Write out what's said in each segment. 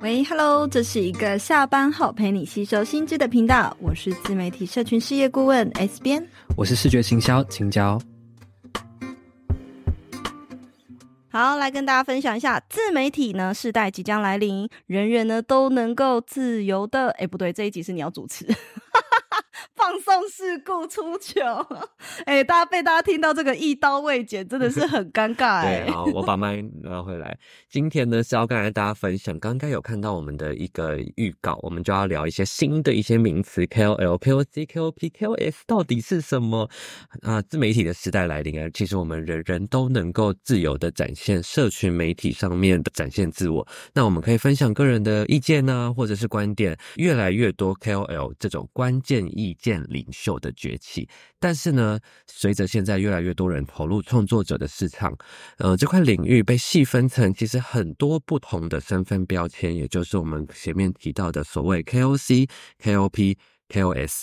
喂，Hello，这是一个下班后陪你吸收新知的频道，我是自媒体社群事业顾问 S 编，我是视觉行销青椒。好，来跟大家分享一下，自媒体呢时代即将来临，人人呢都能够自由的，哎，不对，这一集是你要主持。放送事故出糗，哎、欸，大家被大家听到这个一刀未剪，真的是很尴尬哎、欸。对，好，我把麦拿回来。今天呢是要跟大家分享，刚刚有看到我们的一个预告，我们就要聊一些新的一些名词，KOL、KOC、KOP、KOS 到底是什么啊？自媒体的时代来临啊，其实我们人人都能够自由的展现社群媒体上面的展现自我。那我们可以分享个人的意见呢、啊，或者是观点。越来越多 KOL 这种关键意见。领袖的崛起，但是呢，随着现在越来越多人投入创作者的市场，呃，这块领域被细分成其实很多不同的身份标签，也就是我们前面提到的所谓 KOC、KOP、KOS。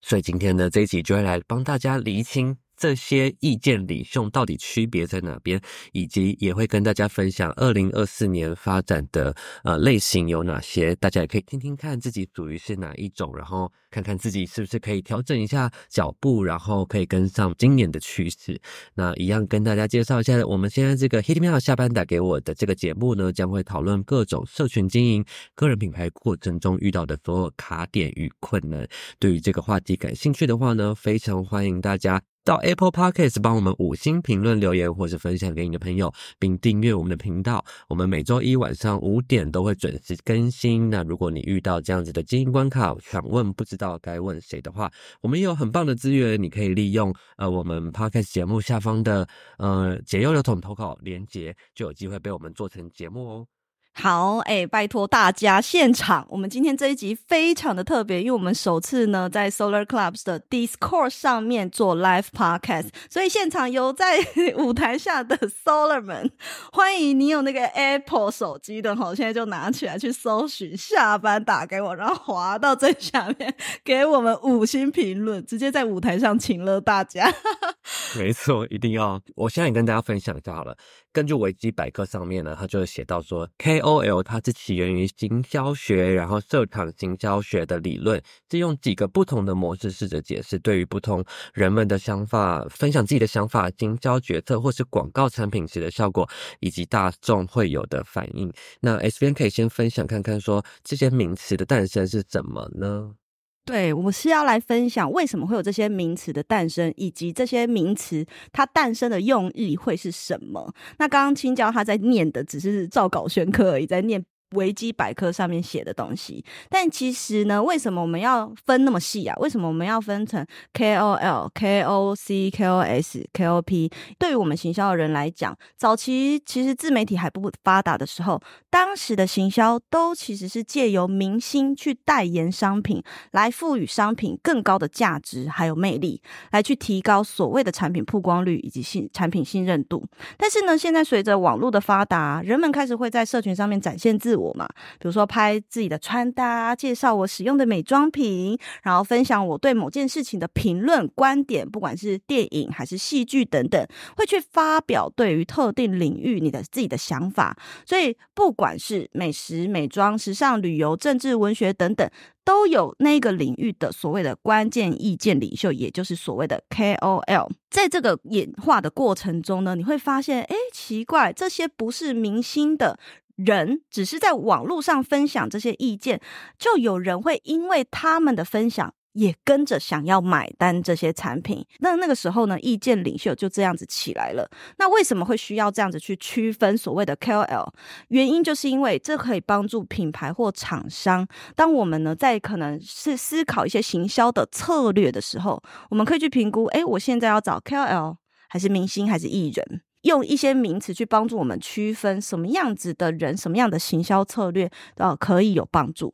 所以今天的这一集就会来帮大家厘清。这些意见领袖到底区别在哪边，以及也会跟大家分享二零二四年发展的呃类型有哪些，大家也可以听听看自己属于是哪一种，然后看看自己是不是可以调整一下脚步，然后可以跟上今年的趋势。那一样跟大家介绍一下，我们现在这个 Hitmail 下班打给我的这个节目呢，将会讨论各种社群经营、个人品牌过程中遇到的所有卡点与困难。对于这个话题感兴趣的话呢，非常欢迎大家。到 Apple Podcast 帮我们五星评论留言，或是分享给你的朋友，并订阅我们的频道。我们每周一晚上五点都会准时更新。那如果你遇到这样子的经营关卡，想问不知道该问谁的话，我们也有很棒的资源，你可以利用呃我们 Podcast 节目下方的呃解忧流桶投稿连接，就有机会被我们做成节目哦。好，哎、拜托大家，现场我们今天这一集非常的特别，因为我们首次呢在 Solar Clubs 的 Discord 上面做 Live Podcast，所以现场有在 舞台下的 Solar 们，欢迎你有那个 Apple 手机的齁，现在就拿起来去搜寻下班打给我，然后滑到最下面给我们五星评论，直接在舞台上请了大家。没错，一定要，我现在也跟大家分享一下好了。根据维基百科上面呢，它就会写到说 K O L 它是起源于行销学，然后社场行销学的理论，是用几个不同的模式试着解释对于不同人们的想法，分享自己的想法、经销决策或是广告产品时的效果，以及大众会有的反应。那 S 编可以先分享看看，说这些名词的诞生是怎么呢？对，我是要来分享为什么会有这些名词的诞生，以及这些名词它诞生的用意会是什么。那刚刚青椒他在念的只是照稿宣科而已，在念。维基百科上面写的东西，但其实呢，为什么我们要分那么细啊？为什么我们要分成 KOL、KOC、KOS、KOP？对于我们行销的人来讲，早期其实自媒体还不发达的时候，当时的行销都其实是借由明星去代言商品，来赋予商品更高的价值还有魅力，来去提高所谓的产品曝光率以及信产品信任度。但是呢，现在随着网络的发达，人们开始会在社群上面展现自我。我嘛，比如说拍自己的穿搭，介绍我使用的美妆品，然后分享我对某件事情的评论观点，不管是电影还是戏剧等等，会去发表对于特定领域你的自己的想法。所以，不管是美食、美妆、时尚、旅游、政治、文学等等，都有那个领域的所谓的关键意见领袖，也就是所谓的 KOL。在这个演化的过程中呢，你会发现，哎，奇怪，这些不是明星的。人只是在网络上分享这些意见，就有人会因为他们的分享，也跟着想要买单这些产品。那那个时候呢，意见领袖就这样子起来了。那为什么会需要这样子去区分所谓的 KOL？原因就是因为这可以帮助品牌或厂商，当我们呢在可能是思考一些行销的策略的时候，我们可以去评估：诶，我现在要找 KOL，还是明星，还是艺人？用一些名词去帮助我们区分什么样子的人，什么样的行销策略，呃，可以有帮助。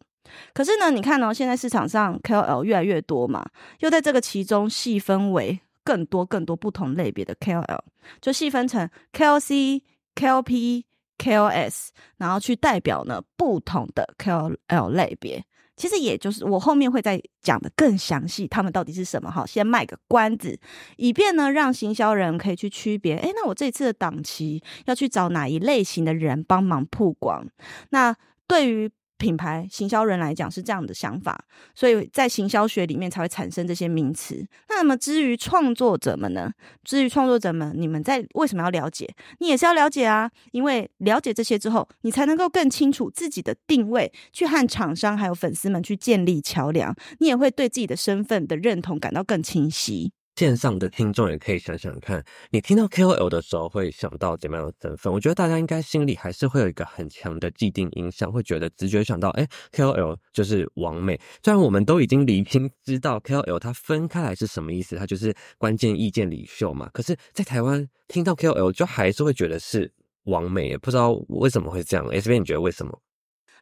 可是呢，你看哦，现在市场上 KOL 越来越多嘛，又在这个其中细分为更多更多不同类别的 KOL，就细分成 KOC、KOP、KOS，然后去代表呢不同的 KOL 类别。其实也就是我后面会再讲的更详细，他们到底是什么哈。先卖个关子，以便呢让行销人可以去区别。诶，那我这次的档期要去找哪一类型的人帮忙曝光？那对于品牌行销人来讲是这样的想法，所以在行销学里面才会产生这些名词。那么至于创作者们呢？至于创作者们，你们在为什么要了解？你也是要了解啊，因为了解这些之后，你才能够更清楚自己的定位，去和厂商还有粉丝们去建立桥梁。你也会对自己的身份的认同感到更清晰。线上的听众也可以想想看，你听到 KOL 的时候会想到怎么样的身份？我觉得大家应该心里还是会有一个很强的既定印象，会觉得直觉想到，哎，KOL 就是王美。虽然我们都已经厘清知道 KOL 它分开来是什么意思，它就是关键意见领袖嘛。可是，在台湾听到 KOL 就还是会觉得是王美，也不知道为什么会这样。S 编，你觉得为什么？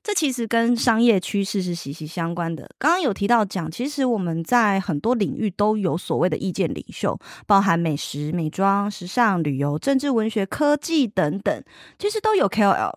这其实跟商业趋势是息息相关的。刚刚有提到讲，其实我们在很多领域都有所谓的意见领袖，包含美食、美妆、时尚、旅游、政治、文学、科技等等，其实都有 KOL。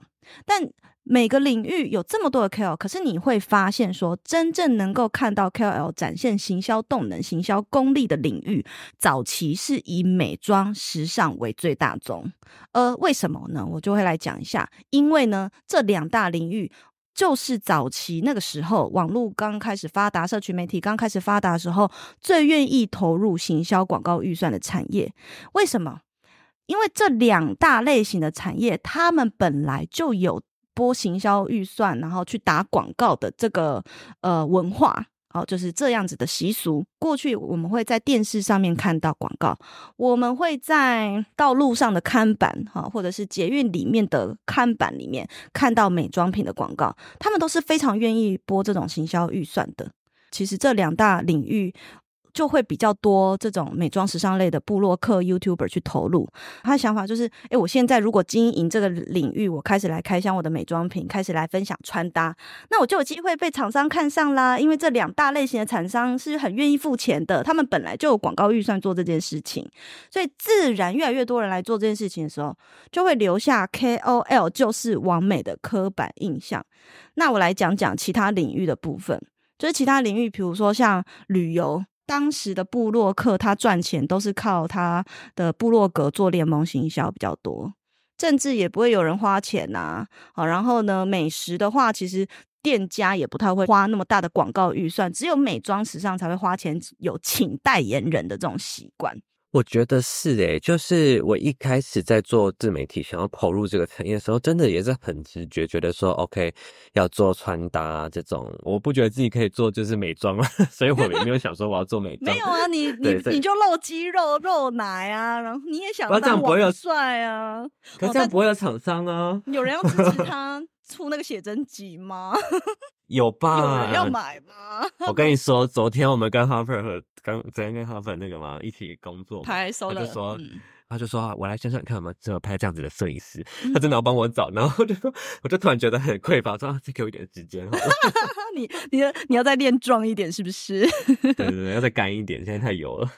但每个领域有这么多的 KOL，可是你会发现说，真正能够看到 KOL 展现行销动能、行销功力的领域，早期是以美妆、时尚为最大宗。呃，为什么呢？我就会来讲一下。因为呢，这两大领域。就是早期那个时候，网络刚开始发达，社群媒体刚开始发达的时候，最愿意投入行销广告预算的产业。为什么？因为这两大类型的产业，他们本来就有播行销预算，然后去打广告的这个呃文化。哦，就是这样子的习俗。过去我们会在电视上面看到广告，我们会在道路上的看板，哈，或者是捷运里面的看板里面看到美妆品的广告，他们都是非常愿意播这种行销预算的。其实这两大领域。就会比较多这种美妆时尚类的部落客 YouTuber 去投入，他的想法就是，哎，我现在如果经营这个领域，我开始来开箱我的美妆品，开始来分享穿搭，那我就有机会被厂商看上啦。因为这两大类型的厂商是很愿意付钱的，他们本来就有广告预算做这件事情，所以自然越来越多人来做这件事情的时候，就会留下 KOL 就是完美的刻板印象。那我来讲讲其他领域的部分，就是其他领域，比如说像旅游。当时的部落客他赚钱都是靠他的部落格做联盟行销比较多，政治也不会有人花钱呐、好，然后呢，美食的话，其实店家也不太会花那么大的广告预算，只有美妆时尚才会花钱有请代言人的这种习惯。我觉得是诶，就是我一开始在做自媒体，想要投入这个产业的时候，真的也是很直觉，觉得说 OK 要做穿搭这种，我不觉得自己可以做就是美妆，所以我也没有想说我要做美妆。没有啊，你 你你就露肌肉、露奶啊，然后你也想当网帅啊，可这样不会有厂商啊？有人要支持他 出那个写真集吗？有吧？有人要买吗？我跟你说，昨天我们跟 Harper 和刚昨天跟 Harper 那个嘛一起工作，他收了，他就说，嗯、他就说，我来想想看有没有适合拍这样子的摄影师，嗯、他真的要帮我找，然后我就说，我就突然觉得很匮乏，说再给我一点时间 好了，你你要你要再练壮一点是不是？对对对，要再干一点，现在太油了。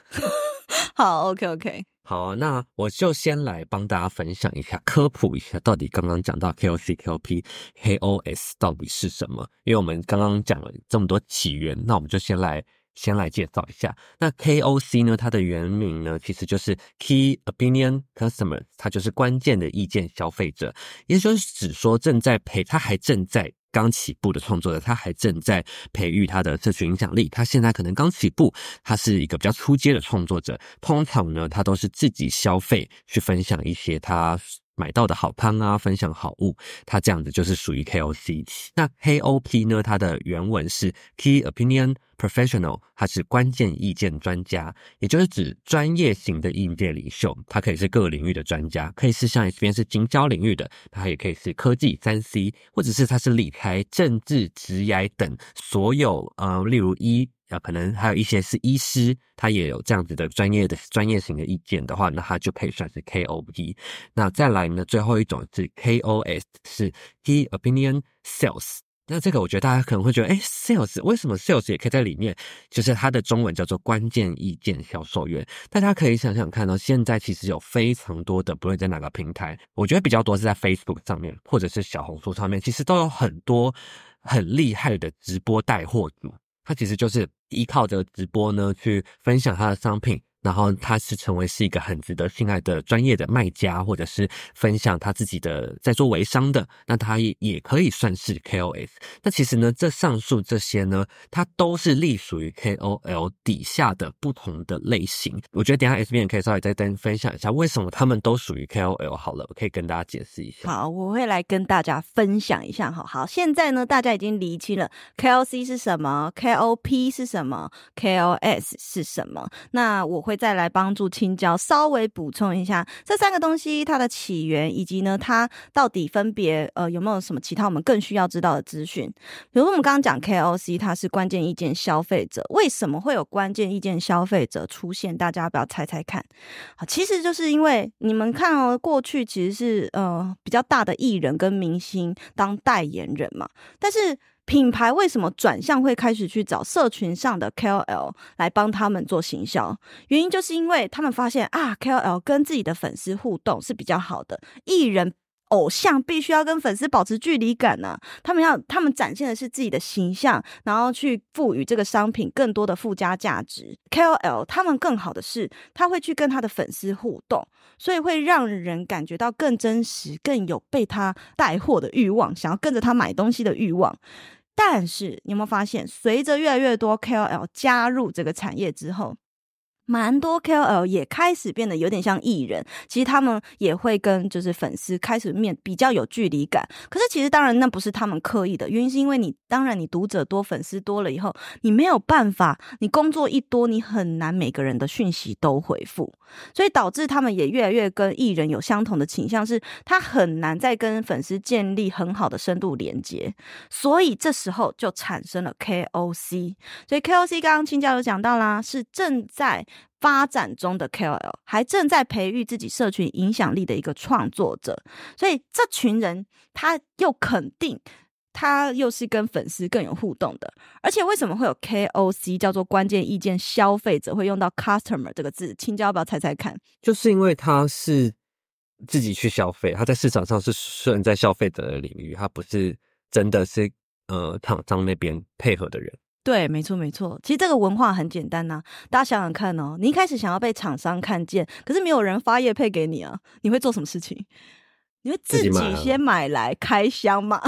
好，OK OK。好，那我就先来帮大家分享一下，科普一下，到底刚刚讲到 KOC、KOP、KOS 到底是什么？因为我们刚刚讲了这么多起源，那我们就先来先来介绍一下。那 KOC 呢，它的原名呢，其实就是 Key Opinion Customer，它就是关键的意见消费者，也就是指说正在陪，他还正在。刚起步的创作者，他还正在培育他的社群影响力。他现在可能刚起步，他是一个比较初阶的创作者。通常呢，他都是自己消费去分享一些他买到的好康啊，分享好物。他这样子就是属于 KOC。那 KOP 呢？它的原文是 Key Opinion Professional，它是关键意见专家，也就是指专业型的意见领袖。他可以是各个领域的专家，可以是像这边是经销领域的，他也可以是科技三 C，或者是他是理、政治、职涯等所有呃，例如医。啊，可能还有一些是医师，他也有这样子的专业的专业型的意见的话，那他就可以算是 KOE。那再来呢，最后一种是 KOS，是 Key Opinion Sales。那这个我觉得大家可能会觉得，哎，Sales 为什么 Sales 也可以在里面？就是它的中文叫做关键意见销售员。大家可以想想看哦，现在其实有非常多的，不论在哪个平台，我觉得比较多是在 Facebook 上面，或者是小红书上面，其实都有很多。很厉害的直播带货主，他其实就是依靠着直播呢去分享他的商品。然后他是成为是一个很值得信赖的专业的卖家，或者是分享他自己的在做微商的，那他也也可以算是 KOS。那其实呢，这上述这些呢，它都是隶属于 KOL 底下的不同的类型。我觉得等下 S 编可以稍微再跟分享一下，为什么他们都属于 KOL。好了，我可以跟大家解释一下。好，我会来跟大家分享一下。好好，现在呢，大家已经厘清了 KOC 是什么，KOP 是什么，KOS 是什么。那我会。会再来帮助青椒稍微补充一下这三个东西它的起源，以及呢它到底分别呃有没有什么其他我们更需要知道的资讯？比如我们刚刚讲 KOC，它是关键意见消费者，为什么会有关键意见消费者出现？大家要不要猜猜看？好，其实就是因为你们看哦，过去其实是呃比较大的艺人跟明星当代言人嘛，但是。品牌为什么转向会开始去找社群上的 KOL 来帮他们做行销？原因就是因为他们发现啊，KOL 跟自己的粉丝互动是比较好的。艺人偶像必须要跟粉丝保持距离感呢、他们要他们展现的是自己的形象，然后去赋予这个商品更多的附加价值。KOL 他们更好的是，他会去跟他的粉丝互动，所以会让人感觉到更真实，更有被他带货的欲望，想要跟着他买东西的欲望。但是你有没有发现，随着越来越多 KOL 加入这个产业之后，蛮多 KOL 也开始变得有点像艺人，其实他们也会跟就是粉丝开始面比较有距离感。可是其实当然那不是他们刻意的，原因是因为你当然你读者多粉丝多了以后，你没有办法，你工作一多，你很难每个人的讯息都回复，所以导致他们也越来越跟艺人有相同的倾向，是他很难再跟粉丝建立很好的深度连接，所以这时候就产生了 KOC。所以 KOC 刚刚青椒有讲到啦，是正在发展中的 KOL，还正在培育自己社群影响力的一个创作者，所以这群人他又肯定，他又是跟粉丝更有互动的，而且为什么会有 KOC 叫做关键意见消费者会用到 customer 这个字？青椒要不要猜猜看？就是因为他是自己去消费，他在市场上是算在消费者的领域，他不是真的是呃厂商那边配合的人。对，没错没错。其实这个文化很简单呐、啊，大家想想看哦，你一开始想要被厂商看见，可是没有人发业配给你啊，你会做什么事情？你会自己先买来开箱嘛？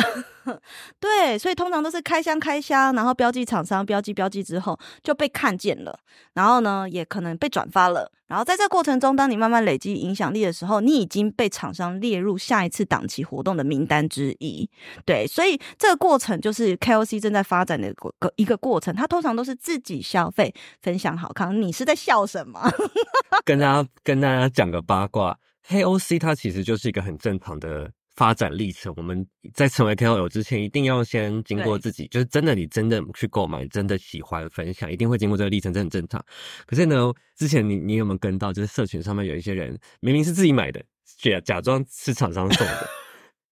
对，所以通常都是开箱开箱，然后标记厂商，标记标记之后就被看见了，然后呢，也可能被转发了。然后在这过程中，当你慢慢累积影响力的时候，你已经被厂商列入下一次档期活动的名单之一。对，所以这个过程就是 KOC 正在发展的一个一个过程。它通常都是自己消费，分享好康。你是在笑什么？跟大家跟大家讲个八卦，KOC 它其实就是一个很正常的。发展历程，我们在成为 KOL 之前，一定要先经过自己，就是真的你真的去购买，真的喜欢分享，一定会经过这个历程，这很正常。可是呢，之前你你有没有跟到，就是社群上面有一些人，明明是自己买的，假假装是厂商送的。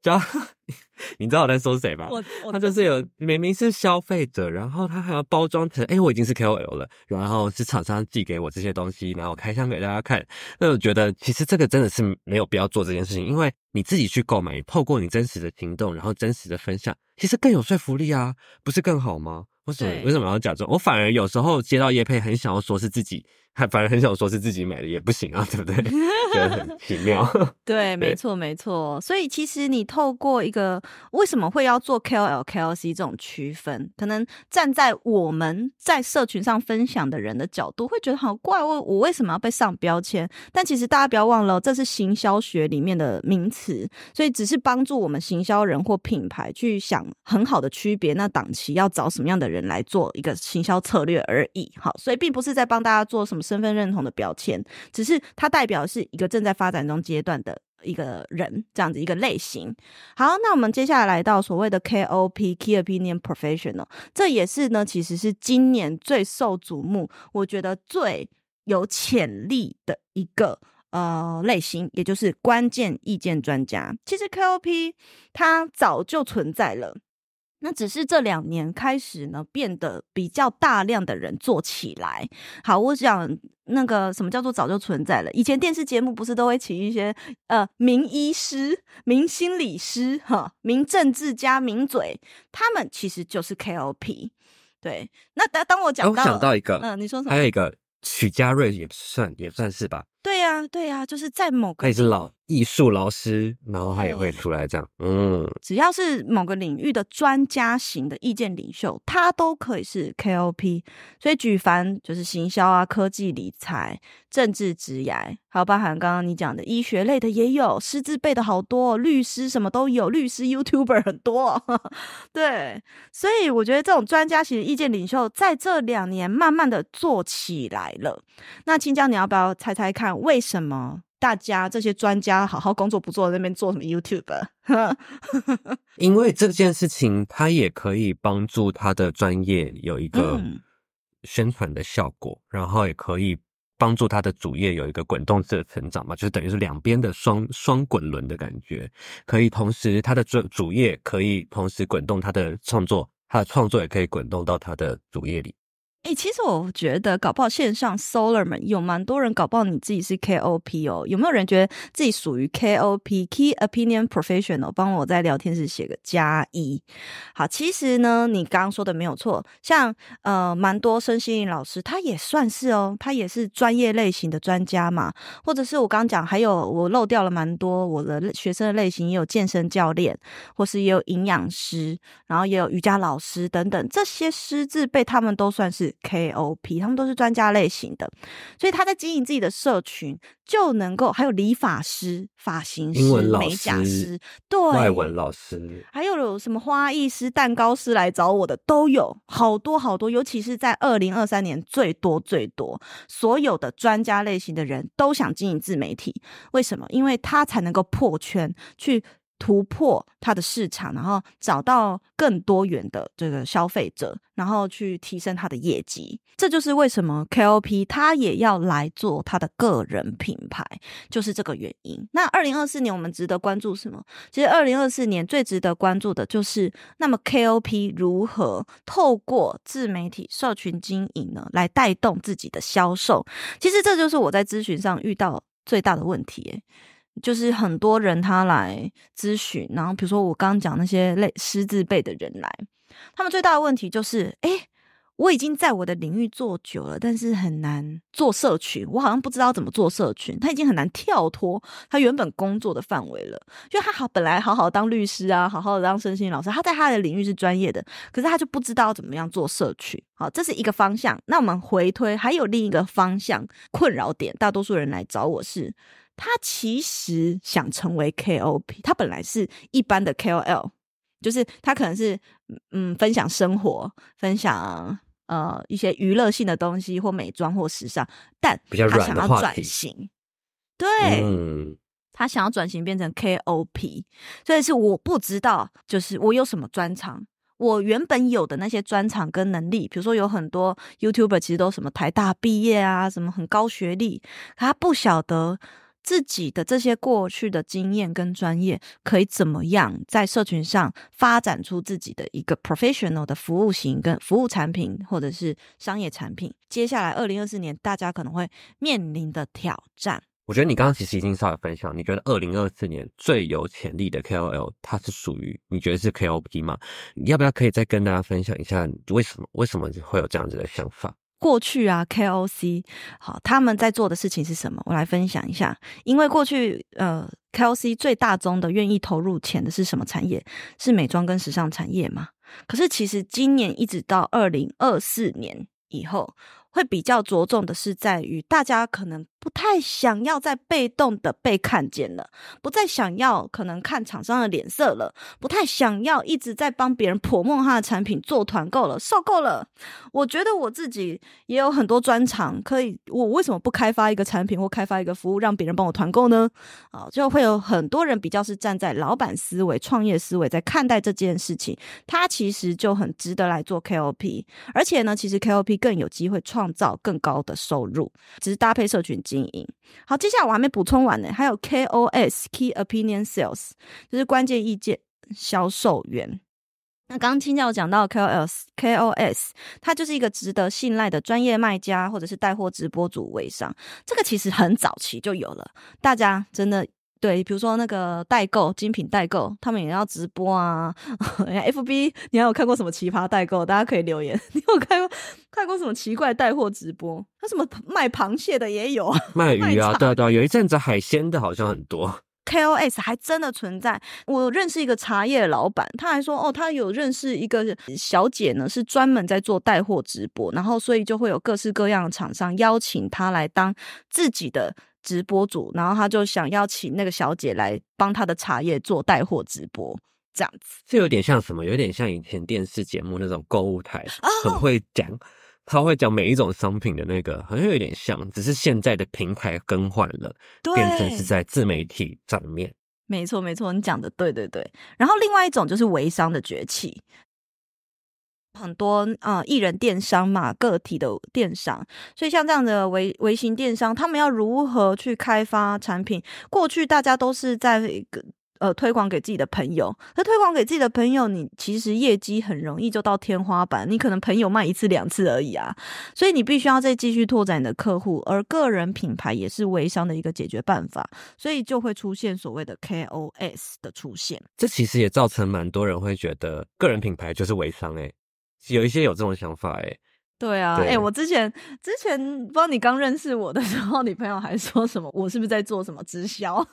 叫 你知道我在说谁吧？我我他就是有明明是消费者，然后他还要包装成哎、欸，我已经是 KOL 了，然后是厂商寄给我这些东西，然后我开箱给大家看。那我觉得其实这个真的是没有必要做这件事情，因为你自己去购买，透过你真实的行动，然后真实的分享，其实更有说服力啊，不是更好吗？为什么为什么要假装？我反而有时候接到叶配，很想要说是自己。还反而很想说是自己买的也不行啊，对不对？觉得很奇妙。对，没错，没错。所以其实你透过一个为什么会要做 KOL、KOC 这种区分，可能站在我们在社群上分享的人的角度，会觉得好怪，我我为什么要被上标签？但其实大家不要忘了，这是行销学里面的名词，所以只是帮助我们行销人或品牌去想很好的区别，那档期要找什么样的人来做一个行销策略而已。好，所以并不是在帮大家做什么。身份认同的标签，只是它代表是一个正在发展中阶段的一个人，这样子一个类型。好，那我们接下来来到所谓的 KOP（Key Opinion Professional），这也是呢，其实是今年最受瞩目，我觉得最有潜力的一个呃类型，也就是关键意见专家。其实 KOP 它早就存在了。那只是这两年开始呢，变得比较大量的人做起来。好，我想那个什么叫做早就存在了？以前电视节目不是都会请一些呃名医师、名心理师、哈名政治家、名嘴，他们其实就是 KOP。对，那当当我讲到，我想到一个，嗯，你说什么？还有一个许家瑞也算也算是吧。对呀、啊，对呀、啊，就是在某个他也是老艺术老师，然后他也会出来这样，嗯，只要是某个领域的专家型的意见领袖，他都可以是 KOP。所以举凡就是行销啊、科技、理财、政治、职涯，还有包含刚刚你讲的医学类的也有，师资辈的好多，律师什么都有，律师 YouTuber 很多。对，所以我觉得这种专家型的意见领袖在这两年慢慢的做起来了。那青江，你要不要猜猜看？为什么大家这些专家好好工作不做，在那边做什么 YouTube？因为这件事情，它也可以帮助他的专业有一个宣传的效果，嗯、然后也可以帮助他的主业有一个滚动式的成长嘛，就是等于是两边的双双滚轮的感觉，可以同时他的主主业可以同时滚动他的创作，他的创作也可以滚动到他的主业里。哎、其实我觉得搞不好线上 Solar 们有蛮多人搞不好你自己是 KOP 哦，有没有人觉得自己属于 KOP Key Opinion Professional？帮我在聊天室写个加一。好，其实呢，你刚刚说的没有错，像呃蛮多身心灵老师，他也算是哦，他也是专业类型的专家嘛，或者是我刚刚讲，还有我漏掉了蛮多我的学生的类型，也有健身教练，或是也有营养师，然后也有瑜伽老师等等，这些师字被他们都算是。KOP，他们都是专家类型的，所以他在经营自己的社群，就能够还有理发师、发型师、美甲师，对，外文老师，还有有什么花艺师、蛋糕师来找我的都有，好多好多，尤其是在二零二三年最多最多，所有的专家类型的人都想经营自媒体，为什么？因为他才能够破圈去。突破它的市场，然后找到更多元的这个消费者，然后去提升它的业绩。这就是为什么 KOP 他也要来做他的个人品牌，就是这个原因。那二零二四年我们值得关注什么？其实二零二四年最值得关注的就是，那么 KOP 如何透过自媒体社群经营呢，来带动自己的销售？其实这就是我在咨询上遇到最大的问题欸。就是很多人他来咨询，然后比如说我刚刚讲那些类师字辈的人来，他们最大的问题就是，哎，我已经在我的领域做久了，但是很难做社群，我好像不知道怎么做社群，他已经很难跳脱他原本工作的范围了。就他好本来好好当律师啊，好好的当身心老师，他在他的领域是专业的，可是他就不知道怎么样做社群。好，这是一个方向。那我们回推，还有另一个方向困扰点，大多数人来找我是。他其实想成为 KOP，他本来是一般的 KOL，就是他可能是嗯分享生活、分享呃一些娱乐性的东西或美妆或时尚，但他想要转型，对，嗯、他想要转型变成 KOP，所以是我不知道，就是我有什么专长，我原本有的那些专长跟能力，比如说有很多 YouTuber 其实都什么台大毕业啊，什么很高学历，可他不晓得。自己的这些过去的经验跟专业，可以怎么样在社群上发展出自己的一个 professional 的服务型跟服务产品，或者是商业产品？接下来二零二四年大家可能会面临的挑战。我觉得你刚刚其实已经稍微分享，你觉得二零二四年最有潜力的 KOL，它是属于你觉得是 KOP 吗？你要不要可以再跟大家分享一下为什么为什么会有这样子的想法？过去啊，KOC 好，他们在做的事情是什么？我来分享一下。因为过去呃，KOC 最大宗的愿意投入钱的是什么产业？是美妆跟时尚产业嘛？可是其实今年一直到二零二四年以后。会比较着重的是在于大家可能不太想要再被动的被看见了，不再想要可能看厂商的脸色了，不太想要一直在帮别人 promote 他的产品做团购了，受够了。我觉得我自己也有很多专长，可以，我为什么不开发一个产品或开发一个服务让别人帮我团购呢？啊，就会有很多人比较是站在老板思维、创业思维在看待这件事情，他其实就很值得来做 KOP，而且呢，其实 KOP 更有机会。创造更高的收入，只是搭配社群经营。好，接下来我还没补充完呢，还有 KOS Key Opinion Sales，就是关键意见销售员。那刚听到讲到 KOS，KOS，它就是一个值得信赖的专业卖家或者是带货直播主微商，这个其实很早期就有了，大家真的。对，比如说那个代购精品代购，他们也要直播啊。FB，你还有看过什么奇葩代购？大家可以留言。你有看过看过什么奇怪带货直播？那什么卖螃蟹的也有，卖鱼啊，对对，有一阵子海鲜的好像很多。KOS 还真的存在。我认识一个茶叶老板，他还说哦，他有认识一个小姐呢，是专门在做带货直播，然后所以就会有各式各样的厂商邀请他来当自己的。直播主，然后他就想要请那个小姐来帮他的茶叶做带货直播，这样子。这有点像什么？有点像以前电视节目那种购物台，很会讲，他会讲每一种商品的那个，好像有点像，只是现在的平台更换了，对，变成是在自媒体上面。没错，没错，你讲的对，对，对。然后另外一种就是微商的崛起。很多啊、呃，艺人电商嘛，个体的电商，所以像这样的微微型电商，他们要如何去开发产品？过去大家都是在呃推广给自己的朋友，那推广给自己的朋友，你其实业绩很容易就到天花板，你可能朋友卖一次两次而已啊，所以你必须要再继续拓展你的客户，而个人品牌也是微商的一个解决办法，所以就会出现所谓的 KOS 的出现。这其实也造成蛮多人会觉得个人品牌就是微商哎、欸。有一些有这种想法哎、欸，对啊，哎、欸，我之前之前不知道你刚认识我的时候，你朋友还说什么，我是不是在做什么直销？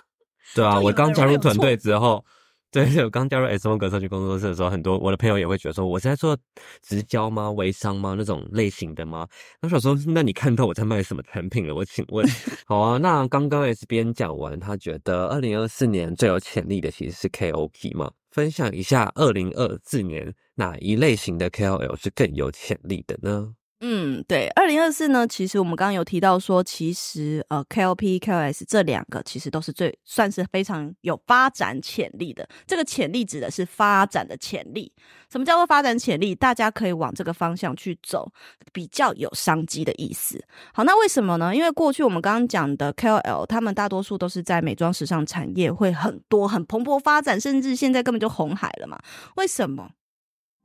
对啊，我刚加入团队之后，对，我刚加入 S 风格社区工作室的时候，很多我的朋友也会觉得说，我是在做直销吗？微商吗？那种类型的吗？那时候说，那你看到我在卖什么产品了？我请问，好啊，那刚刚 S 边讲完，他觉得二零二四年最有潜力的其实是 KOP 嘛。分享一下二零二四年哪一类型的 KOL 是更有潜力的呢？嗯，对，二零二四呢，其实我们刚刚有提到说，其实呃，KOP、KOS 这两个其实都是最算是非常有发展潜力的。这个潜力指的是发展的潜力。什么叫做发展潜力？大家可以往这个方向去走，比较有商机的意思。好，那为什么呢？因为过去我们刚刚讲的 KOL，他们大多数都是在美妆时尚产业会很多、很蓬勃发展，甚至现在根本就红海了嘛？为什么？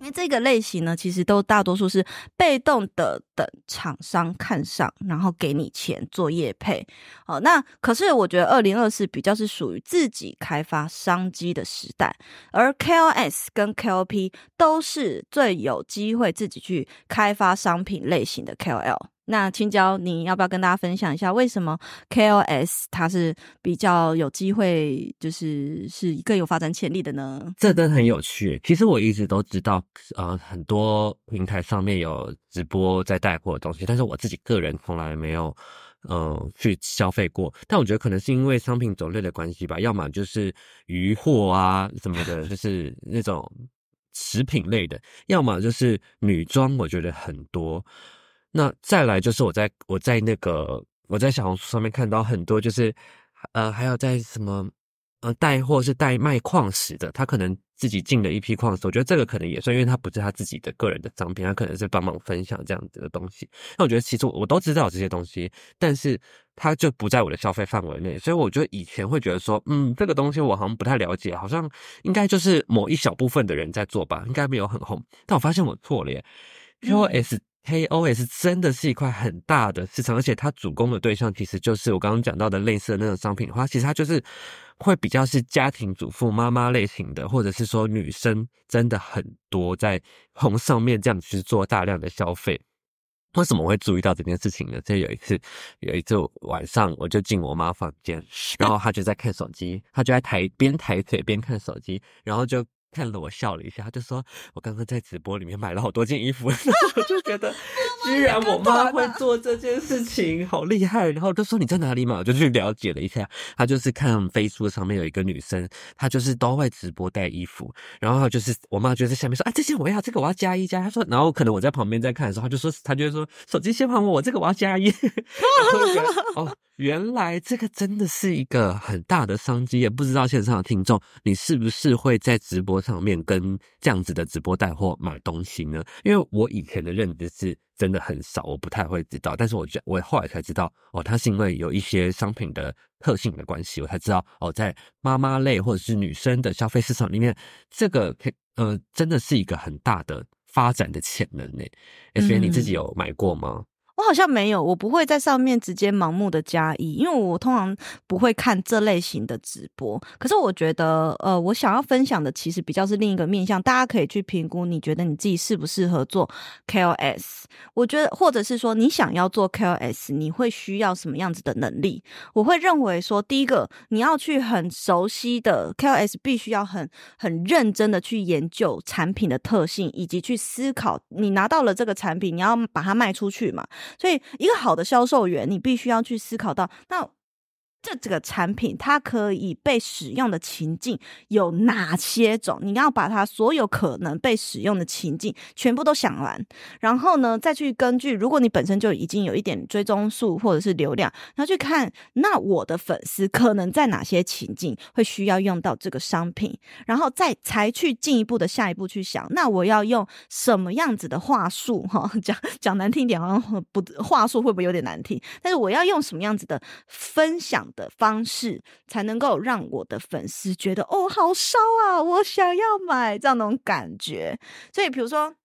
因为这个类型呢，其实都大多数是被动的等厂商看上，然后给你钱做业配。哦，那可是我觉得二零二四比较是属于自己开发商机的时代，而 KOS 跟 KOP 都是最有机会自己去开发商品类型的 KOL。那青椒，你要不要跟大家分享一下，为什么 KOS 它是比较有机会，就是是更有发展潜力的呢？这真的很有趣。其实我一直都知道，呃，很多平台上面有直播在带货的东西，但是我自己个人从来没有，呃，去消费过。但我觉得可能是因为商品种类的关系吧，要么就是鱼货啊什么的，就是那种食品类的，要么就是女装，我觉得很多。那再来就是我在我在那个我在小红书上面看到很多就是，呃，还有在什么呃带货是带卖矿石的，他可能自己进了一批矿石，我觉得这个可能也算，因为他不是他自己的个人的商品，他可能是帮忙分享这样子的东西。那我觉得其实我，我都知道这些东西，但是他就不在我的消费范围内，所以我觉得以前会觉得说，嗯，这个东西我好像不太了解，好像应该就是某一小部分的人在做吧，应该没有很红。但我发现我错了耶，KOS。KOS 真的是一块很大的市场，而且它主攻的对象其实就是我刚刚讲到的类似的那种商品的话，其实它就是会比较是家庭主妇、妈妈类型的，或者是说女生真的很多在红上面这样去做大量的消费。为什么我会注意到这件事情呢？就有一次，有一次晚上我就进我妈房间，然后她就在看手机，她就在抬边抬腿边看手机，然后就。看了我笑了一下，他就说：“我刚刚在直播里面买了好多件衣服。”然后我就觉得，居然我妈会做这件事 情，好厉害。然后就说：“你在哪里嘛？”我就去了解了一下，他就是看飞书上面有一个女生，她就是都会直播带衣服。然后就是我妈就在下面说：“啊，这件我要，这个我要加一加。”她说：“然后可能我在旁边在看的时候，她就说，她就会说手机先还我，我这个我要加一。”哦。原来这个真的是一个很大的商机，也不知道线上的听众，你是不是会在直播上面跟这样子的直播带货买东西呢？因为我以前的认知是真的很少，我不太会知道。但是我觉我后来才知道，哦，它是因为有一些商品的特性的关系，我才知道，哦，在妈妈类或者是女生的消费市场里面，这个可呃真的是一个很大的发展的潜能呢。所以你自己有买过吗？我好像没有，我不会在上面直接盲目的加一，因为我通常不会看这类型的直播。可是我觉得，呃，我想要分享的其实比较是另一个面向，大家可以去评估，你觉得你自己适不适合做 KOS？我觉得，或者是说你想要做 KOS，你会需要什么样子的能力？我会认为说，第一个，你要去很熟悉的 KOS，必须要很很认真的去研究产品的特性，以及去思考，你拿到了这个产品，你要把它卖出去嘛。所以，一个好的销售员，你必须要去思考到那。这这个产品它可以被使用的情境有哪些种？你要把它所有可能被使用的情境全部都想完，然后呢，再去根据，如果你本身就已经有一点追踪数或者是流量，然后去看，那我的粉丝可能在哪些情境会需要用到这个商品，然后再才去进一步的下一步去想，那我要用什么样子的话术？哈，讲讲难听点，好像不话术会不会有点难听？但是我要用什么样子的分享的方式才能够让我的粉丝觉得哦，好烧啊，我想要买这样那种感觉。所以，比如说。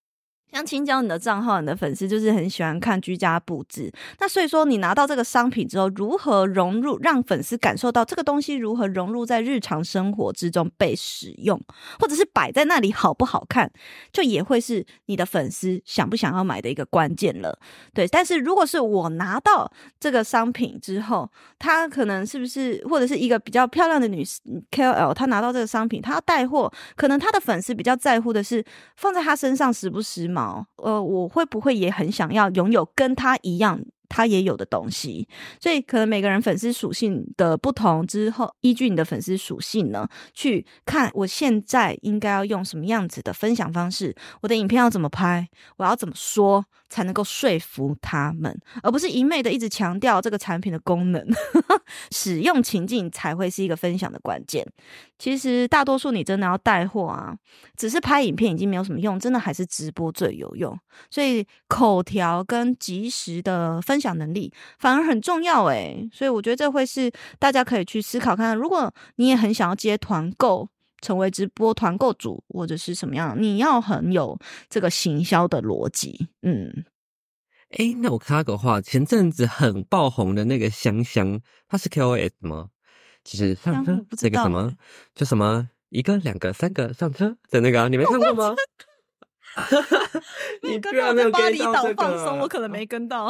像青椒，你的账号，你的粉丝就是很喜欢看居家布置。那所以说，你拿到这个商品之后，如何融入，让粉丝感受到这个东西如何融入在日常生活之中被使用，或者是摆在那里好不好看，就也会是你的粉丝想不想要买的一个关键了。对，但是如果是我拿到这个商品之后，他可能是不是，或者是一个比较漂亮的女 KOL，她拿到这个商品，她要带货，可能她的粉丝比较在乎的是放在她身上时不时髦。呃，我会不会也很想要拥有跟他一样，他也有的东西？所以可能每个人粉丝属性的不同之后，依据你的粉丝属性呢，去看我现在应该要用什么样子的分享方式，我的影片要怎么拍，我要怎么说。才能够说服他们，而不是一昧的一直强调这个产品的功能，使用情境才会是一个分享的关键。其实大多数你真的要带货啊，只是拍影片已经没有什么用，真的还是直播最有用。所以口条跟及时的分享能力反而很重要诶。所以我觉得这会是大家可以去思考看看，如果你也很想要接团购。成为直播团购主或者是什么样，你要很有这个行销的逻辑。嗯，哎，那我插个话，前阵子很爆红的那个香香，它是 KOS 吗？其实上车这个什么，就什么一个、两个、三个上车的那个，你没看过吗？你居然没有跟到巴厘岛？放松，我可能没跟到。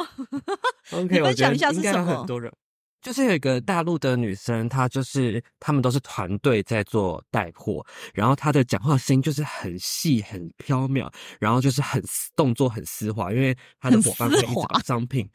OK，你分享一下是什么？就是有一个大陆的女生，她就是他们都是团队在做带货，然后她的讲话声音就是很细很飘渺，然后就是很动作很丝滑，因为她的伙伴会把商品，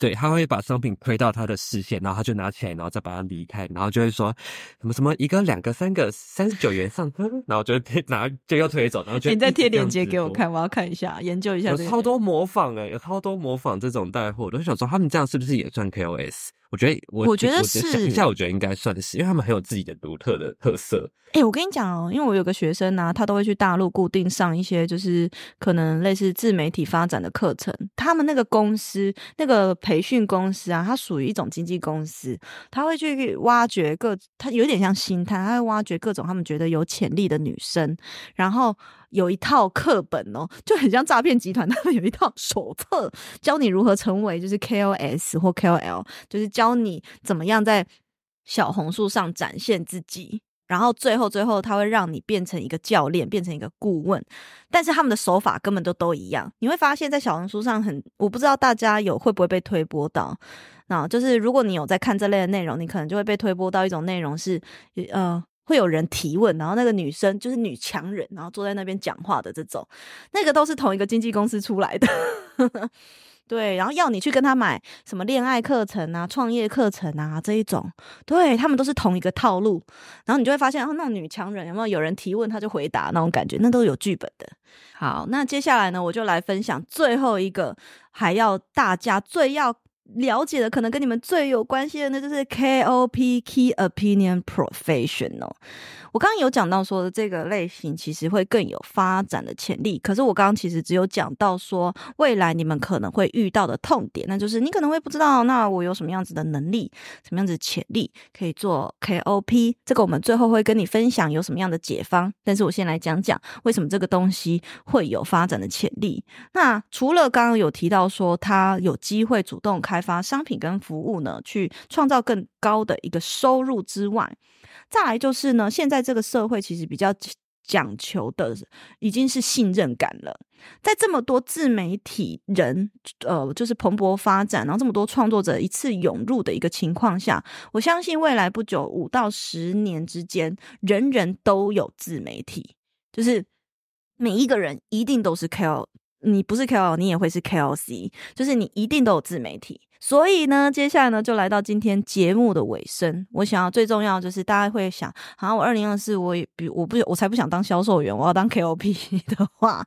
对，她会把商品推到她的视线，然后她就拿起来，然后再把它离开，然后就会说什么什么一个两个三个三十九元上车，然后就拿就要推走，然后就你再贴链接给我看，我要看一下研究一下，有超多模仿诶、欸，有超多模仿这种带货，我就想说他们这样是不是也算 KOS？我觉得我，我觉得是，想一下，我觉得应该算是，因为他们很有自己的独特的特色。哎、欸，我跟你讲哦，因为我有个学生啊，他都会去大陆固定上一些，就是可能类似自媒体发展的课程。他们那个公司，那个培训公司啊，它属于一种经纪公司，他会去挖掘各，他有点像星探，他会挖掘各种他们觉得有潜力的女生，然后。有一套课本哦，就很像诈骗集团，他们有一套手册，教你如何成为就是 KOS 或 KOL，就是教你怎么样在小红书上展现自己，然后最后最后他会让你变成一个教练，变成一个顾问，但是他们的手法根本都都一样。你会发现在小红书上很，我不知道大家有会不会被推播到，那就是如果你有在看这类的内容，你可能就会被推播到一种内容是，呃。会有人提问，然后那个女生就是女强人，然后坐在那边讲话的这种，那个都是同一个经纪公司出来的，对，然后要你去跟他买什么恋爱课程啊、创业课程啊这一种，对，他们都是同一个套路，然后你就会发现，哦，那种女强人有没有有人提问他就回答那种感觉，那都有剧本的。好，那接下来呢，我就来分享最后一个，还要大家最要。了解的，可能跟你们最有关系的，那就是 KOP Key Opinion Professional。我刚刚有讲到说，这个类型其实会更有发展的潜力。可是我刚刚其实只有讲到说，未来你们可能会遇到的痛点，那就是你可能会不知道，那我有什么样子的能力，什么样子潜力可以做 KOP。这个我们最后会跟你分享有什么样的解方。但是我先来讲讲为什么这个东西会有发展的潜力。那除了刚刚有提到说，它有机会主动开开发商品跟服务呢，去创造更高的一个收入之外，再来就是呢，现在这个社会其实比较讲求的已经是信任感了。在这么多自媒体人，呃，就是蓬勃发展，然后这么多创作者一次涌入的一个情况下，我相信未来不久五到十年之间，人人都有自媒体，就是每一个人一定都是 KOL，你不是 KOL，你也会是 KOC，就是你一定都有自媒体。所以呢，接下来呢，就来到今天节目的尾声。我想要最重要就是大家会想，好像我二零二四，我也比我不我才不想当销售员，我要当 KOP 的话，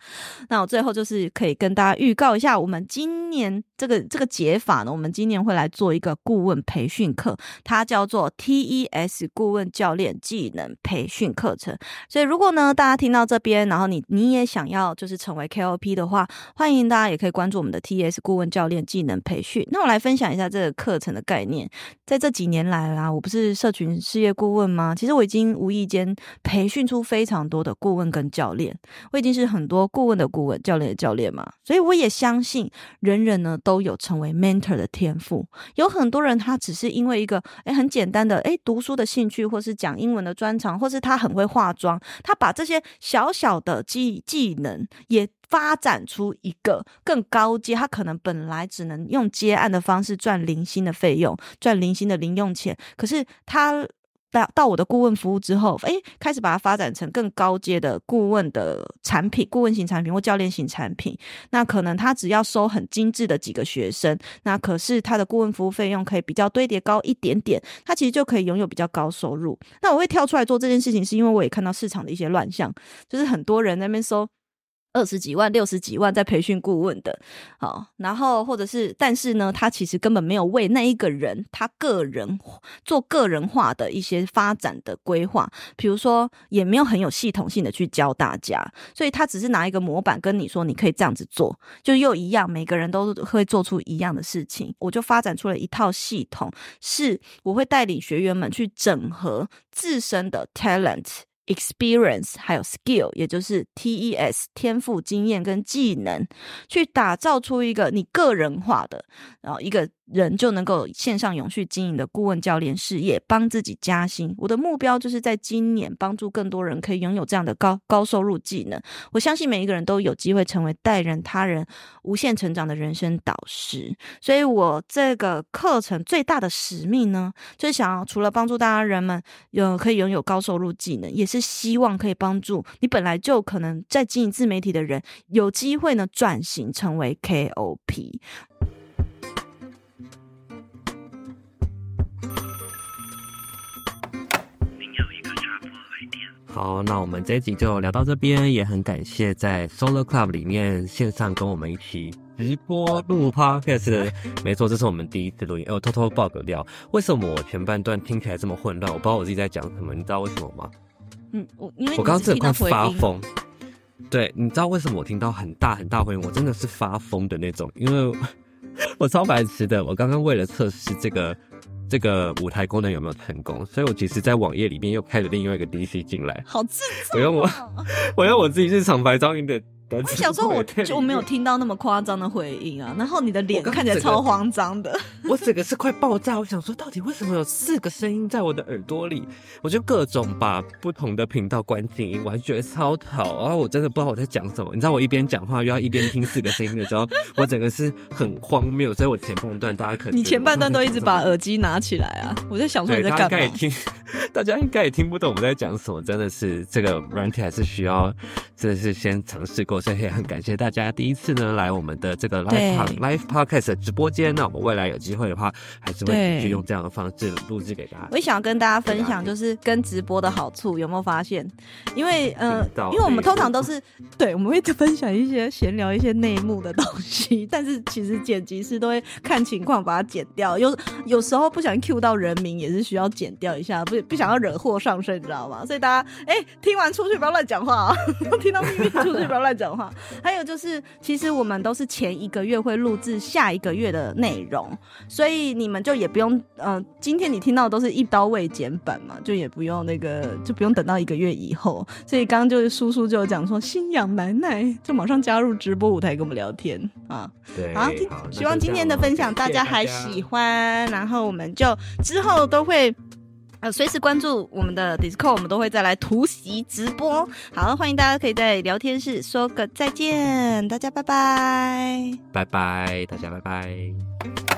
那我最后就是可以跟大家预告一下，我们今年这个这个解法呢，我们今年会来做一个顾问培训课，它叫做 TES 顾问教练技能培训课程。所以如果呢，大家听到这边，然后你你也想要就是成为 KOP 的话，欢迎大家也可以关注我们的 TES 顾问教练技能培训。那我来。分享一下这个课程的概念。在这几年来啦，我不是社群事业顾问吗？其实我已经无意间培训出非常多的顾问跟教练，我已经是很多顾问的顾问、教练的教练嘛。所以我也相信，人人呢都有成为 mentor 的天赋。有很多人他只是因为一个诶很简单的诶读书的兴趣，或是讲英文的专长，或是他很会化妆，他把这些小小的技技能也。发展出一个更高阶，他可能本来只能用接案的方式赚零星的费用，赚零星的零用钱。可是他到到我的顾问服务之后，诶，开始把它发展成更高阶的顾问的产品，顾问型产品或教练型产品。那可能他只要收很精致的几个学生，那可是他的顾问服务费用可以比较堆叠高一点点，他其实就可以拥有比较高收入。那我会跳出来做这件事情，是因为我也看到市场的一些乱象，就是很多人那边收。二十几万、六十几万在培训顾问的，好，然后或者是，但是呢，他其实根本没有为那一个人他个人做个人化的一些发展的规划，比如说也没有很有系统性的去教大家，所以他只是拿一个模板跟你说，你可以这样子做，就又一样，每个人都会做出一样的事情。我就发展出了一套系统，是我会带领学员们去整合自身的 talent。Experience 还有 skill，也就是 TES 天赋、经验跟技能，去打造出一个你个人化的，然后一个。人就能够线上永续经营的顾问教练事业，帮自己加薪。我的目标就是在今年帮助更多人可以拥有这样的高高收入技能。我相信每一个人都有机会成为带人他人无限成长的人生导师。所以我这个课程最大的使命呢，就是想要除了帮助大家人们有可以拥有高收入技能，也是希望可以帮助你本来就可能在经营自媒体的人，有机会呢转型成为 KOP。好，那我们这一集就聊到这边，也很感谢在 Solar Club 里面线上跟我们一起直播录 Podcast，没错，这是我们第一次录音。哎，我偷偷爆个料，为什么我前半段听起来这么混乱？我不知道我自己在讲什么，你知道为什么吗？嗯，我因为我刚刚真的快发疯。对，你知道为什么我听到很大很大回音？我真的是发疯的那种，因为 我超白痴的。我刚刚为了测试这个。这个舞台功能有没有成功？所以我其实，在网页里面又开了另外一个 DC 进来。好自在、哦！我用我，我用我自己日常白噪音的。我想说，我就没有听到那么夸张的回应啊，然后你的脸看起来超慌张的。我整个是快爆炸，我想说，到底为什么有四个声音在我的耳朵里？我就各种把不同的频道关静音，我还觉得超吵。然后我真的不知道我在讲什么。你知道，我一边讲话又要一边听四个声音的时候，我整个是很荒谬。所以我前半段大家可能你前半段都一直把耳机拿起来啊，我在想说你在干嘛？大家可以听，大家应该也听不懂我们在讲什么，真的是这个软体还是需要，真的是先尝试过。所以也很感谢大家第一次呢来我们的这个 live live podcast 的直播间。那我们未来有机会的话，还是会继续用这样的方式录制给大家。我也想要跟大家分享，就是跟直播的好处，有没有发现？因为呃，因为我们通常都是对，我们会分享一些闲聊一些内幕的东西，但是其实剪辑师都会看情况把它剪掉。有有时候不小心 cue 到人名，也是需要剪掉一下，不不想要惹祸上身，你知道吗？所以大家哎、欸，听完出去不要乱讲话啊！听到秘密出去不要乱讲话。还有就是，其实我们都是前一个月会录制下一个月的内容，所以你们就也不用，嗯、呃，今天你听到的都是一刀未剪版嘛，就也不用那个，就不用等到一个月以后。所以刚刚就是叔叔就有讲说，心痒难耐，就马上加入直播舞台跟我们聊天啊。对，好，好，希望今天的分享大家还喜欢，然后我们就之后都会。呃，随时关注我们的 Discord，我们都会再来突袭直播。好，欢迎大家可以在聊天室说个再见，大家拜拜，拜拜，大家拜拜。